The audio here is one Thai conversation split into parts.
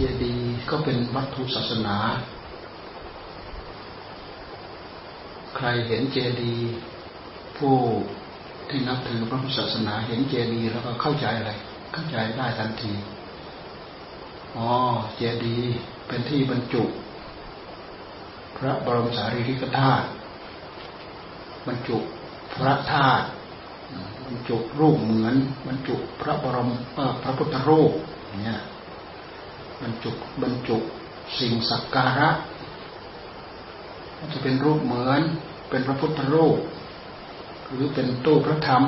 เจดีย์ก็เป็นวัตถุศาสนา ใครเห็นเจดีย์ผู้ที่นับถือพระพุทธศาสนาเห็นเจดีย์แล้วก็เข้าใจอะไร เข้าใจได้ทันทีอ๋อเจดีย์เป็นที่บรรจุ พระบรมสารีริกธาตุบรรจุพระธาตุบรรจุรูปเหมือนบรรจุพระบรมพระพุทธรูปเนี่ย บรรจุบรรจุสิ่งสักการะจะเป็นรูปเหมือน เป็นพระพุทธรูป หรือเป็นตู้พระธรรม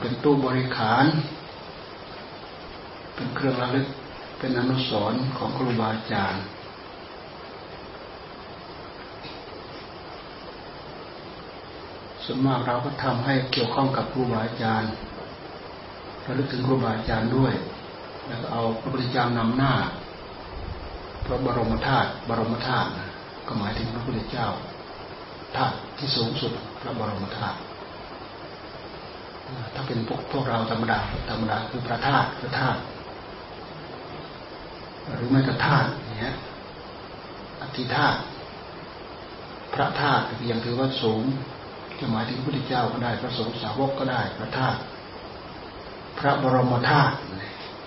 เป็นตู้บริขาร เป็นเครื่องระลึก เป็นอนุสรณ์ของครูบาอาจารย์ส่วนมากเราก็ทำให้เกี่ยวข้องกับครูบาอาจารย์ระลึกถึงครูบาอาจารย์ด้วย แล้วเอาพระพุทธเจ้านำหน้า พระบรมธาตุบรมธาตุก็หมายถึงพระพุทธเจ้าธาตุที่สูงสุดพระบรมธาตุถ้าเป็นพวกพวกเราธรรมดาธรรมดาคือพระธาตุพระธาตุหรือไม่ก็ธาตุเนี้ยอธิธาตุพระธาตุยังถือว่าสูงจะหมายถึงพระพุทธเจ้าก็ได้พระสงฆ์สาวกก็ได้พระธาตุพระบรมธาตุ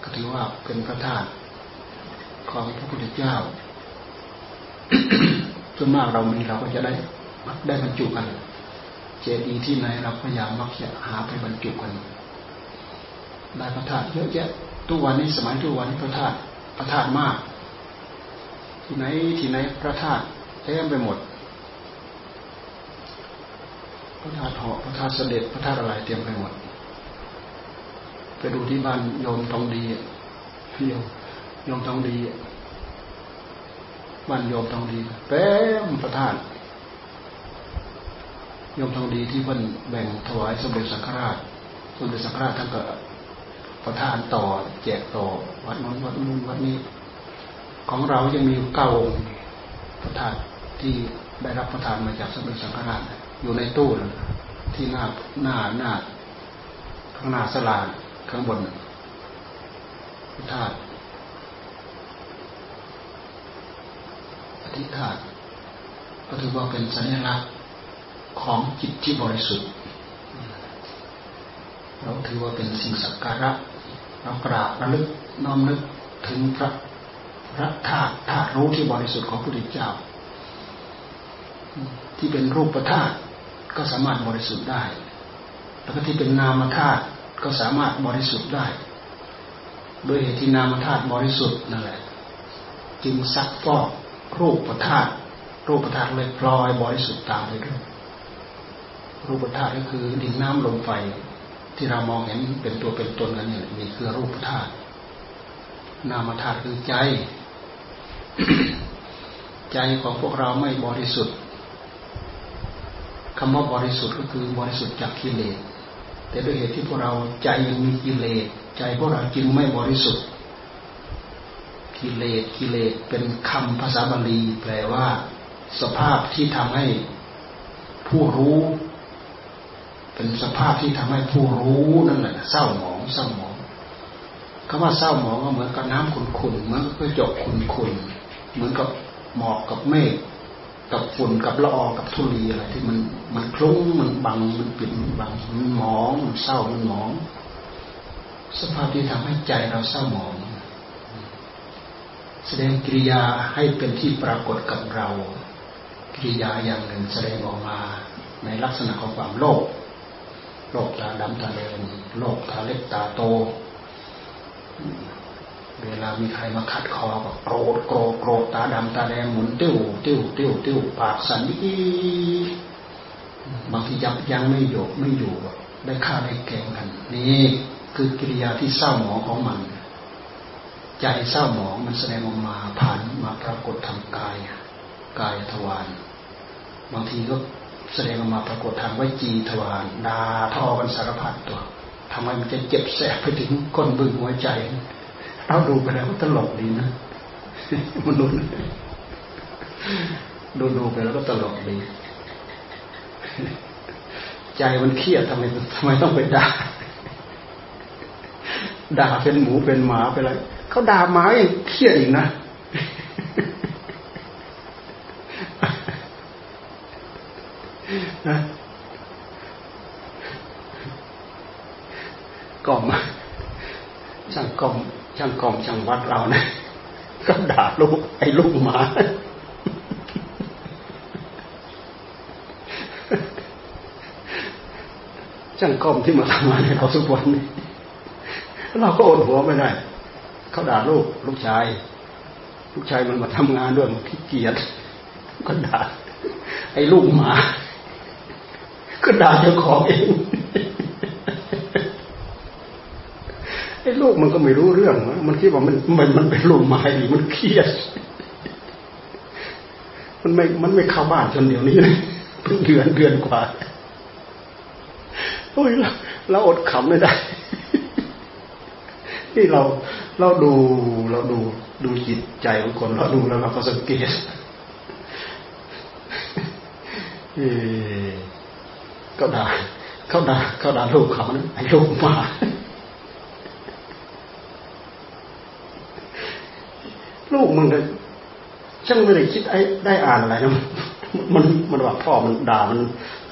ก็ถือว่าเป็นพระธาตุของพระพุทธเจ้าส่วนมากเรามีเราก็จะได้ได้บรรจุกันเจดีย์ที่ไหนเราพยายามมักจะหาไปบรรจุกันได้พระธาตุเยอะแยะทุกวันนี้สมัยทุกวันนี้พระธาตุพระธาตุมาก ที่ไหนที่ไหนพระธาตุเต็มไปหมดพระธาตุเหาะพระธาตุเสด็จพระธาตุอะไรเต็มไปหมด ดูที่บ้านโยมทองดีโยมโยมทองดีบ้านโยมทองดีเต็มพระธาตุโยมทองดีที่เพิ่นแบ่งถวายสมเด็จสังฆราชสมเด็จสังฆราชท่านก็ประทานต่อแจกต่อวัดนู้นวัดนู้นวัดนี้ ของเรายังมีเก้าองค์พระธาตุที่ได้รับประทานมาจากสมเด็จสังฆราชอยู่ในตู้ที่หน้าหน้าหน้าข้างหน้าสลา ข้างบนพระธาตุอธิษฐานก็ถือว่าเป็นสัญลักษณ์ของจิตที่บริสุทธิ์ เราถือว่าเป็นสิ่งสักการะเรากราบระลึกน้อมนึกถึงพระพระธาตุธาตุรู้ที่บริสุทธิ์ของพระพุทธเจ้า ที่เป็นรูปธาตุก็สามารถบริสุทธิ์ได้ แล้วก็ที่เป็นนามธาตุ ก็สามารถบริสุทธิ์ได้โดยเหตุที่นามธาตุบริสุทธิ์นั่นแหละ จึงซักฟอกรูปธาตุรูปธาตุเลยพลอยบริสุทธิ์ตามไปด้วยรูปธาตุก็คือดินน้ำลมไฟที่เรามองเห็นเป็นตัวเป็นตนกันนี่ยนี่คือรูปธาตุนามธาตุคือใจ ใจของพวกเราไม่บริสุทธิ์คำว่าบริสุทธิ์ก็คือบริสุทธิ์จากกิเลส แต่ด้วยเหตุที่พวกเราใจยังมีกิเลสใจพวกเราจึงไม่บริสุทธิ์ กิเลสกิเลสเป็นคำภาษาบาลี แปลว่า สภาพที่ทำให้ผู้รู้ เป็นสภาพที่ทำให้ผู้รู้นั่นแหละเศร้าหมองเศร้าหมองคำว่าเศร้าหมองก็เหมือนกับน้ำขุ่นๆเหมือนกับกระจกขุ่นๆเหมือนกับหมอกกับเมฆ กับฝุ่นกับละอองกับทุลีอะไรที่มันมันคลุ้งมันบังมันปิดมันบังมันหมองมันเศร้ามันหมอง สภาพที่ทำให้ใจเราเศร้าหมอง แสดงกิริยาให้เป็นที่ปรากฏกับเรา กิริยาอย่างหนึ่งแสดงออกมา ในลักษณะของความโลภโลกตาดำตาแดงโลกตาเล็กตาโต เวลามีใครมาขัดคอก็โกรธโกรธโกรธตาดำตาแดงหมุนติ้วติ้วติ้วติ้วปากสั่นยี่บางทียับยั้งไม่อยู่ไม่อยู่ได้ฆ่าได้แกงกัน นี่คือกิริยาที่เศร้าหมองของมัน ใจเศร้าหมองมันแสดงออกมาผ่านมาปรากฏทางกายกายทวารบางทีก็แสดงออกมาปรากฏทางวิจีทวารดาทอกันสารพัดตัวทำไมมันจะเจ็บแสบไปถึงก้นบึ้งหัวใจ เราดูไปแล้วก็ตลกดีนะมนุษย์ดูดูไปแล้วก็ตลกดี ใจมันเครียดทำไมทำไมต้องไปด่า ด่าเป็นหมูเป็นหมาไปอะไรเขาด่าหมาอย่างเครียดอีกนะนะกล่อมช่างกล่อมช่างกล่อมช่างวัดเรานะก็ด่าลูกไอ้ลูกหมาช่างกล่อมที่มาทำงานให้เราทุกวันนี้เราก็อดหัวไม่ได้ เขาด่าลูกลูกชาย ลูกชายมันมาทำงานด้วยมันขี้เกียจก็ด่าไอ้ลูกหมา ก็ด่าเจ้าของเอง ลูกมันก็ไม่รู้เรื่องมันคิดว่ามันมันมันเป็นลูกไม้หรือมันเครียด มันไม่มันไม่เข้าบ้านจนเดี๋ยวนี้เลยเพิ่งเดือนเดือนกว่าโอ้ยเราเราอดขำไม่ได้ที่เราเราดูเราดูดูจิตใจของคนเราดูแล้วเราก็สังเกตเอก็ด่าเขาด่าเขาด่าลูกเขานะไอ้ลูกมา ลูกมันก็ช่างไม่ได้คิดไอ้ได้อ่านอะไรนะมันมันว่าพ่อมันด่ามัน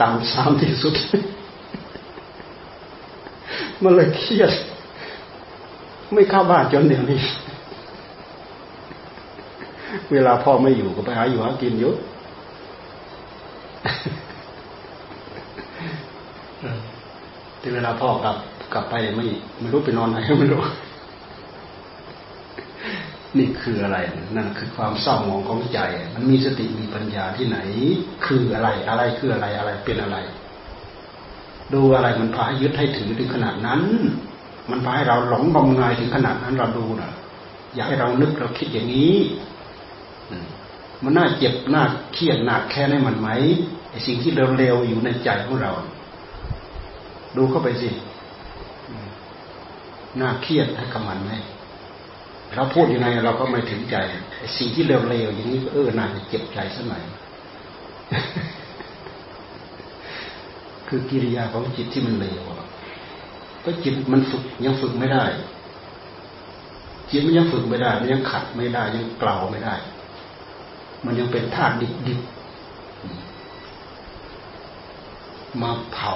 ตามซ้ำที่สุด มันเลยเครียด ไม่เข้าบ้านจนเดี๋ยวนี้ เวลาพ่อไม่อยู่ก็ไปหาอยู่หากินเยอะแต่เวลาพ่อกลับกลับไปไม่ไม่รู้ไปนอนไหนไม่รู้ นี่คืออะไร นั่นคือความเศร้าหมองของใจ มันมีสติมีปัญญาที่ไหน คืออะไร อะไรคืออะไร อะไรเป็นอะไร ดูอะไรมันพาให้ยึดให้ถือถึงขนาดนั้น มันพาให้เราหลงงมงายถึงขนาดนั้นเราดูนะอยากให้เรานึกเราคิดอย่างนี้ มันน่าเจ็บน่าเครียดหนักแค่ไหนมันไหมไอสิ่งที่เร็วๆอยู่ในใจของเรา ดูเข้าไปสิน่าเครียดให้กำมันไหม เราพูดยังไงเราก็ไม่ถึงใจ สิ่งที่เร็วๆอย่างนี้เออนาจะเจ็บใจสักหน่อยคือกิริยาของจิตที่มันเร็วก็จิตมันฝึกยังฝึกไม่ได้ จิตมันยังฝึกไม่ได้ มันยังขัดไม่ได้ ยังกล่าวไม่ได้ มันยังเป็นธาตุดิบๆมาเผา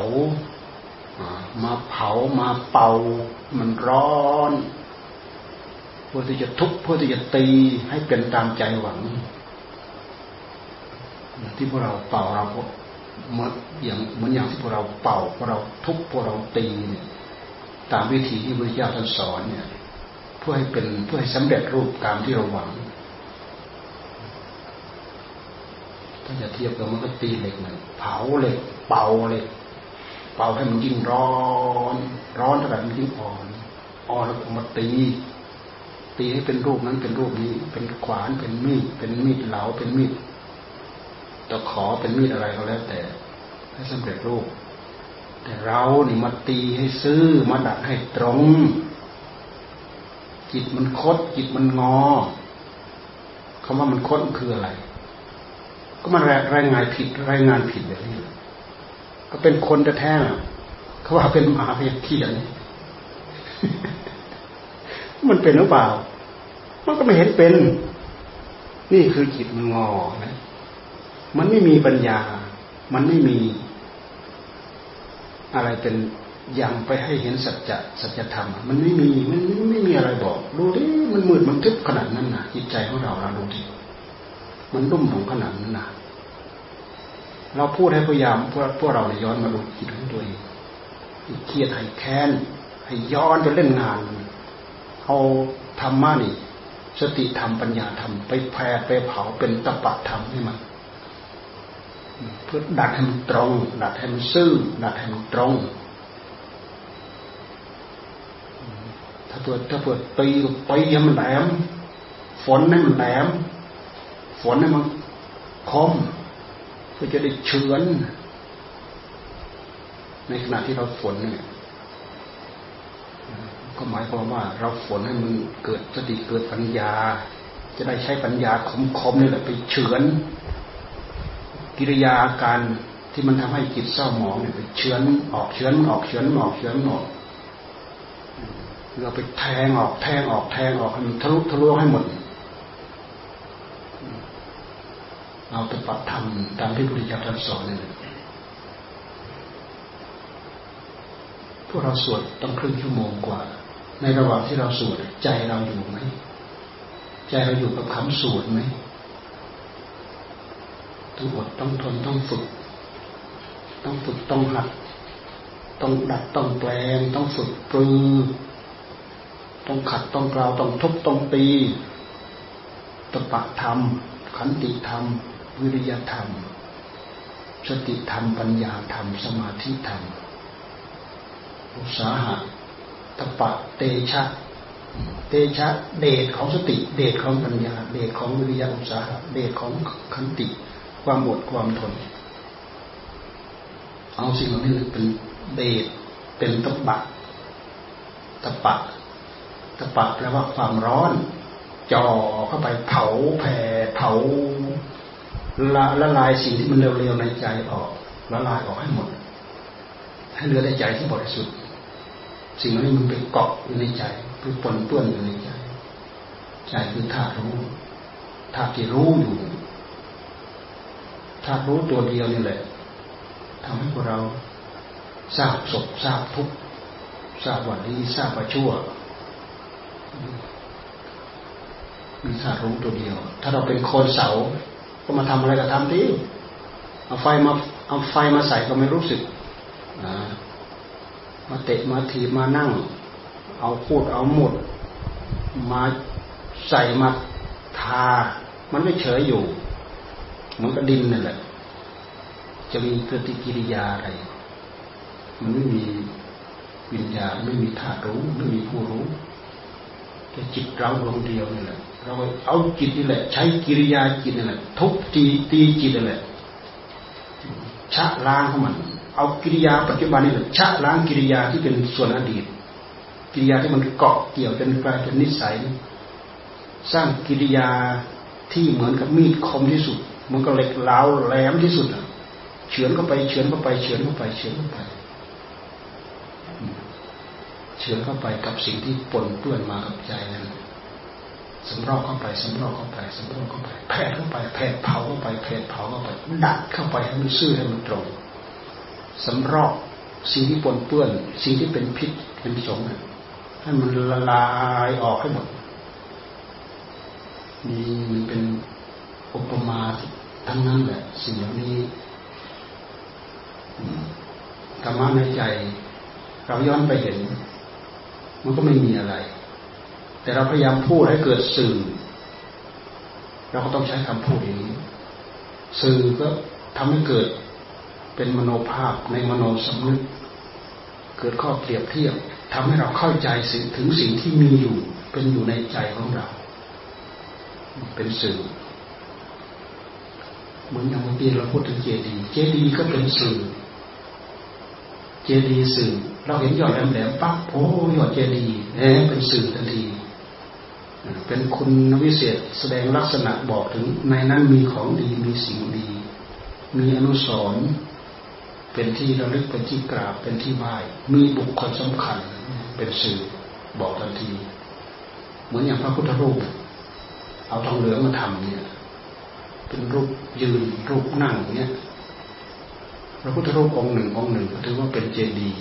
มาเผามาเป่า มันร้อน เพื่อที่จะทุบเพื่อที่จะตีให้เป็นตามใจหวัง ที่พวกเราเป่าเราเหมือนอย่างเหมือนอย่างที่พวกเราเป่าพวกเราทุบพวกเราตีเนี่ย ตามวิธีที่พระเจ้าท่านสอนเนี่ย เพื่อให้เป็นเพื่อให้สำเร็จรูปตามที่เราหวังถ้าจะเทียบกับมันก็ตีเหล็กเหมือนเผาเหล็กเป่าเหล็กเป่าให้มันยิ่งร้อน ร้อนเท่าไหร่มันยิ่งอ่อนอ่อนแล้วมาตี ตีให้เป็นรูปนั้นเป็นรูปนี้ เป็นขวานเป็นมีดเป็นมีดเหลาเป็นมีดตะขอเป็นมีดอะไรก็แล้วแต่ให้สำเร็จรูป แต่เรานี่มาตีให้ซื้อมาดัดให้ตรง จิตมันคด จิตมันงอคำว่ามันคดคืออะไร ก็มันรายงานผิดรายงานผิดแบบนี้ก็เป็นคนแท้ๆเขาว่าเป็นหมาเพียงเขียน มันเป็นหรือเปล่า มันก็ไม่เห็นเป็น นี่คือจิตมันงอนะมันไม่มีปัญญา มันไม่มี อะไรเป็นยังไปให้เห็นสัจจะสัจธรรม มันไม่มีมันไม่มีอะไรบอก ดูดิมันมืดมันทึบขนาดนั้นนะจิตใจของเราเราดูดิมันรุ่มหลงขนาดนั้นนะเราพูดให้พยายามพวกพวกเราเนี่ยย้อนมาดูจิตของตัวเองเครียดให้แค้นให้ย้อนไปเล่นงาน เอาธรรมะนี่ สติธรรมปัญญาธรรมไปแผ่ไปเผาเป็นตปะธรรมให้มันเพื่อดัดให้มันตรง ดัดให้มันซื่อ ดัดให้มันตรง ถ้าเปิดถ้าเปิดตีตีให้มันแหลม ฝนให้มันแหลม ฝนให้มันคมเพื่อจะได้เฉือน ในขณะที่เราฝนเนี่ย ก็หมายความว่าเราฝนให้มันเกิดสติเกิดปัญญา จะได้ใช้ปัญญาคมๆนี่แหละไปเฉือน กิริยาการที่มันทำให้จิตเศร้าหมองเนี่ยไปเฉือนออกเฉือนออกเฉือนออกเฉือนออกเราไปแทงออกแทงออกแทงออกให้มันทะลุทะลวงให้หมดเอาตปะธรรมตามที่พระพุทธเจ้าท่านสอนนี่พวกเราสวดต้องครึ่งชั่วโมงกว่า ในระหว่างที่เราสวดใจเราอยู่ไหมใจเราอยู่กับคำสวดไหมต้องอดต้องทนต้องฝึก ต้องฝึกต้องหัด ต้องดัดต้องแปลง ต้องฝึกปรือ ต้องขัดต้องกล่าวต้องทุบต้องตีตปะธรรม ขันติธรรม วิริยธรรม สติธรรมปัญญาธรรม สมาธิธรรม อุตสาหะ ตปะเตชะ เตชะ เดชของสติ เดชของปัญญา เดชของวิริยะอุตสาหะเดชของขันติ ความอดความทน เอาสิ่งเหล่านี้เป็นเดชเป็นตบะตะปะตะปะแปลว่าความร้อนจ่อเข้าไปเผาแผ่เผาละละลายสิ่งที่มันเร็วๆในใจออกละลายออกให้หมด ให้เหลือแต่ใจที่บริสุทธิ์ สิ่งนี้มันไปเกาะอยู่ในใจคือปนเปื้อนอยู่ในใจ ใจคือธาตุรู้ธาตุที่รู้อยู่ธาตุรู้ตัวเดียวนี่แหละทำให้พวกเราทราบศกทราบทุกทราบวันดีทราบว่าชั่วมีธาตุรู้ตัวเดียว ถ้าเราเป็นโคนเสา ก็มาทำอะไรก็ทำที่เอาไฟมาเอาไฟมาใส่ก็ไม่รู้สึกนะ มาเตะมาถีบมานั่ง เอาพูดเอาหมด มาใส่มาทา มันไม่เฉยอยู่ มันก็ดินนั่นแหละ จะมีปฏิกิริยาอะไร มันไม่มีวิญญาณไม่มีธาตุรู้ไม่มีผู้รู้แต่จิตเราดวงเดียวนี่แหละเราเอาจิตนี่แหละ ใช้กิริยาจิตนี่แหละทุบตีตีจิตนี่แหละชะล้างของมัน เอากิริยาปัจจุบันนี่แหละชะล้างกิริยาที่เป็นส่วนอดีต กิริยาที่มันเกาะเกี่ยวจนกลายเป็นนิสัย สร้างกิริยาที่เหมือนกับมีดคมที่สุด มันก็เหล็กเหลาแหลมที่สุดเฉือนเข้าไปเฉือนเข้าไปเฉือนเข้าไปเฉือนเข้าไปเฉือนเข้าไปกับสิ่งที่ปนเปื้อนมากับใจนั้นสำรอกเข้าไปสำรอกเข้าไปสำรอกเข้าไปแผดเข้าไปแผดเผาเข้าไปแผดเผาเข้าไปดัดเข้าไปให้มันซื่อให้มันตรง สำรอกสิ่งที่ปนเปื้อน สิ่งที่เป็นพิษเป็นสงให้มันละลายออกให้หมดนี่มันเป็นอุปมาทั้งนั้นแหละ สิ่งเหล่านี้ธรรมะในใจ เราย้อนไปเห็น มันก็ไม่มีอะไร แต่เราพยายามพูดให้เกิดสื่อ เราก็ต้องใช้คำพูดอย่างนี้ สื่อก็ทำให้เกิด เป็นมโนภาพในมโนสำนึก เกิดข้อเปรียบเทียบทำให้เราเข้าใจสิ่งถึงสิ่งที่มีอยู่ เป็นอยู่ในใจของเรา เป็นสื่อเหมือนอย่างเมื่อกี้เราพูดถึงเจดีย์เจดีย์ก็เป็นสื่อ เจดีย์สื่อ เราเห็นยอดแหลมๆปั๊บโอ้ยอดเจดีย์เอ๊เป็นสื่อทันที เป็นคุณวิเศษแสดงลักษณะบอกถึงในนั้นมีของดีมีสิ่งดี มีอนุสรณ์ เป็นที่ระลึกเป็นที่กราบเป็นที่ไหว้มีบุคคลสำคัญ เป็นสื่อบอกทันที เหมือนอย่างพระพุทธรูป เอาทองเหลืองมาทำเนี่ย เป็นรูปยืนรูปนั่งเนี่ยพระพุทธรูปองค์หนึ่งองค์หนึ่งถือว่าเป็นเจดีย์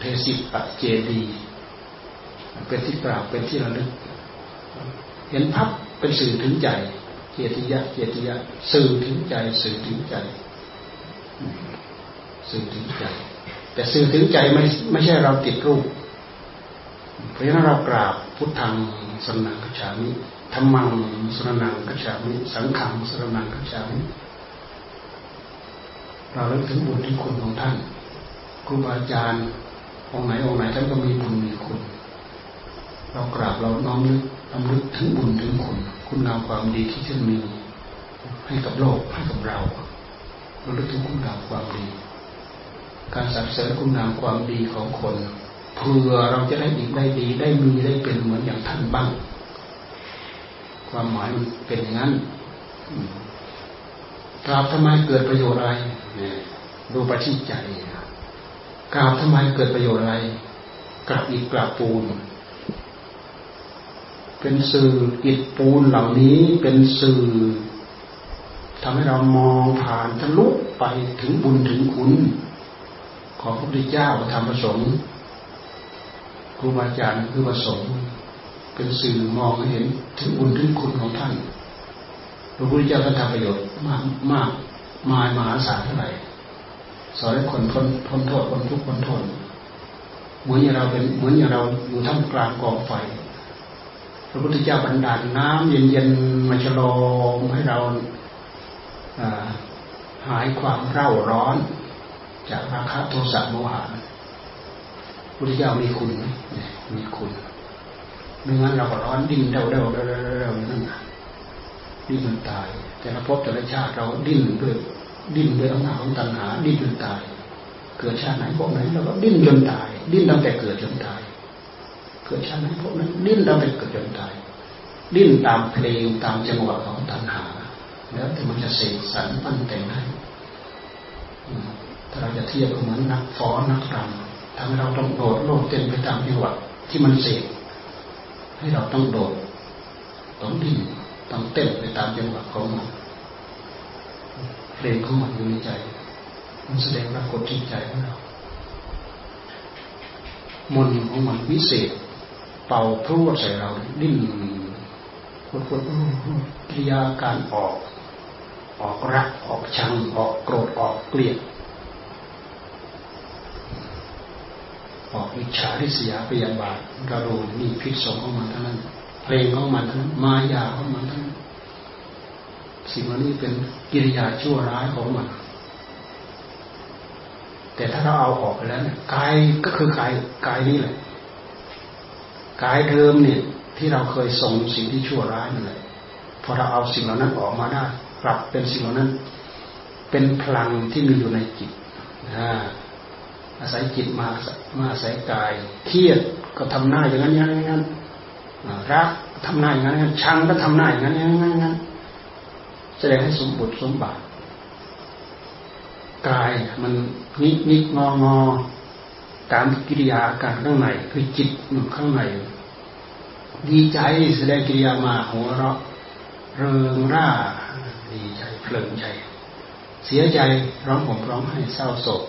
เทศิปะเจดีย์เป็นที่กราบเป็นที่ระลึก เห็นพับเป็นสื่อถึงใจเจติยะเจติยะสื่อถึงใจสื่อถึงใจ สื่อถึงใจ แต่สื่อถึงใจไม่ไม่ใช่เราติดรูป เพราะฉะนั้นเรากราบพุทธังสนังกชามิธรรมังสนังกัจฉามิสังขังสนังกัจฉามิเราเลิกถึงบุญที่คุณของท่านครูบาอาจารย์องค์ไหนองค์ไหนท่านก็มีบุญมีคุณ เรากราบเราน้อมนึกทำนึกถึงบุญถึงคุณ คุณงามความดีที่ท่านมีให้กับโลกให้กับเราเราเลิกถึงคุณงามความดี การสรรเสริญคุณงามความดีของคนเพื่อเราจะได้ดีได้ดีได้มีได้เป็นเหมือนอย่างท่านบ้าง ความหมายมันเป็นอย่างนั้นกราบทำไมเกิดประโยชน์อะไรดูประชิดใจกราบทำไมเกิดประโยชน์อะไรกราบอีกกราบปูน เป็นสื่ออิฐปูนเหล่านี้เป็นสื่อทำให้เรามองผ่านทะลุไปถึงบุญถึงคุณ ของพระพุทธเจ้าธรรมประสงค์ครูบาอาจารย์คือประสงค์เป็นสื่อมองเห็นถึงบุญถึงคุณของท่านพระพุทธเจ้าท่านทำประโยชน์มากมากมายมหาศาลเท่าไหร่สอนให้คนพ้นพ้นโทษพ้นทุกข์พ้นโทษเหมือนอย่างเราเป็นเหมือนอย่างเราอยู่ท่ามกลางกองไฟ พระพุทธเจ้าบันดาลน้ำเย็นๆมาฉลองให้เราหายความเร่าร้อน จากราคะโทสะโมหะพุทธเจ้ามีคุณมีคุณไม่งั้นเราก็ร้อนดิ้นเดาเดาเดาเดาเดานั่นดิ้นจนตาย แต่ละภพแต่ละชาติเราดิ้นด้วยดิ้นด้วยอำนาจของตัณหา ดิ้นจนตาย เกิดชาติไหนพวกไหนเราก็ดิ้นจนตาย ดิ้นตั้งแต่เกิดจนตาย เกิดชาติไหนพวกนั้น ดิ้นตั้งแต่เกิดจนตาย ดิ้นตามเพลงตามจังหวะของตัณหา แล้วแต่มันจะเสกสรรปั้นแต่งให้ เราจะเทียบเหมือนนักฟ้อนนักรำทำให้เราต้องโดดโลดเต้นไปตามจังหวะที่มันเสกให้เราต้องโดดต้องดิ้นต้องเต้นไปตามจังหวะของมันเพลงของมันอยู่ในใจ มันแสดงปรากฏที่ใจของเรามนของมันวิเศษ เป่าพรวดใส่เราดิ้นกดกดกิริยาการออก ออกรักออกชังออกโกรธออกเกลียด ออกอิจฉาริษยาพยาบาทเราดูนี่พิษสงของมันทั้งนั้นเพลงของมันทั้งนั้นมายาของมันทั้งนั้นสิ่งเหล่านี้เป็นกิริยาชั่วร้ายของมัน แต่ถ้าเราเอาออกไปแล้วเนี่ยกายก็คือกายกายนี้แหละกายเดิมเนี่ย ที่เราเคยส่งสิ่งที่ชั่วร้ายนั่นแหละพอเราเอาสิ่งเหล่านั้นออกมาได้กลับเป็นสิ่งเหล่านั้น เป็นพลังที่มีอยู่ในจิตอ่า อาศัยจิตมามาอาศัยกายเครียดก็ทำหน้าอย่างนั้นอย่างนั้นรักทำหน้าอย่างนั้นชังก็ทำหน้าอย่างนั้นอย่างนั้นแสดงให้สมบูรณ์สมบัติกายมันนิกนิกงองอตามกิริยาการข้างในคือจิตอยู่ข้างในดีใจแสดงกิริยามาหัวเราะเริงร่าดีใจเพลินใจ เสียใจร้องผมร้องให้เศร้าโศก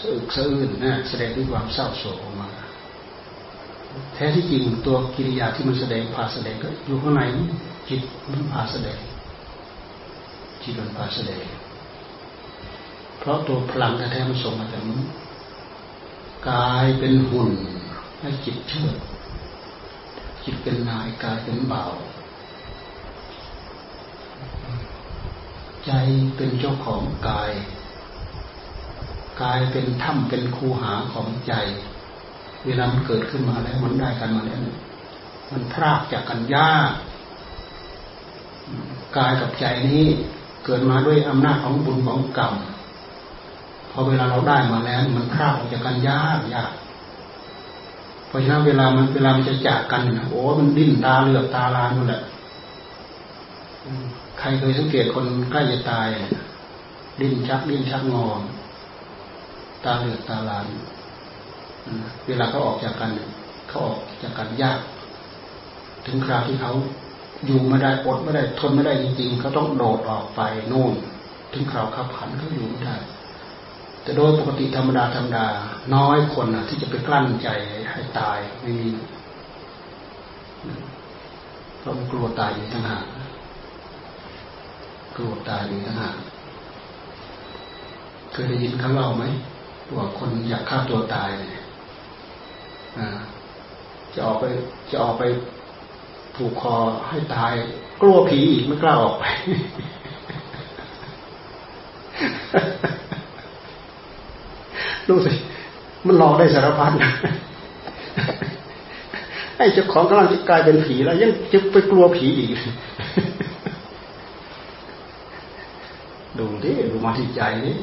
สะอึกสะอื้นนะแสดงด้วยความเศร้าโศกออกมา แท้ที่จริงตัวกิริยาที่มันแสดงพาแสดงก็อยู่ข้างในจิตมันพาแสดงจิตมันพาแสดง เพราะตัวพลังแท้ๆมันส่งมาจากนั้นกายเป็นหุ่นให้จิตเชื่อจิตเป็นนายกายเป็นเบาใจเป็นเจ้าของกาย กายเป็นถ้ำเป็นคูหาของใจ เวลามันเกิดขึ้นมาแล้วมันได้กันมาแล้วมันพรากจากกันยากกายกับใจนี้เกิดมาด้วยอำนาจของบุญของกรรมพอเวลาเราได้มาแล้วมันพรากออกจากกันยากยากเพราะฉะนั้นเวลามันเวลามันจะจากกันนะโอ้มันดิ้นตาเลือกตาลานนั่นแหละใครเคยสังเกตคนใกล้จะตายดิ้นชักดิ้นชักงอ ตาเหลือกตาลานเวลาเขาออกจากกันเขาออกจากกันยาก ถึงคราวที่เขาอยู่ไม่ได้อดไม่ได้ทนไม่ได้จริงๆเขาต้องโดดออกไปโน่น ถึงคราวขับขันเขาอยู่ไม่ได้แต่โดยปกติธรรมดาธรรมดา น้อยคนนะที่จะไปกลั้นใจให้ตายไม่มีเพราะมันกลัวตายอยู่ทั้งหากกลัวตายอยู่ทั้งหากเคยได้ยินเขาเล่าไหม ว่าคนอยากฆ่าตัวตายจะออกไปจะออกไปผูกคอให้ตาย กลัวผีอีกไม่กล้าออกไป ดูสิมันหลอกได้สารพัดไอ้เจ้าของกำลังจะกลายเป็นผีแล้ว ยังจะไปกลัวผีอีก ดูดิดูมาที่ใจนี่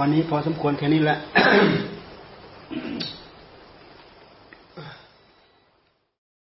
วันนี้พอสมควรแค่นี้แหละ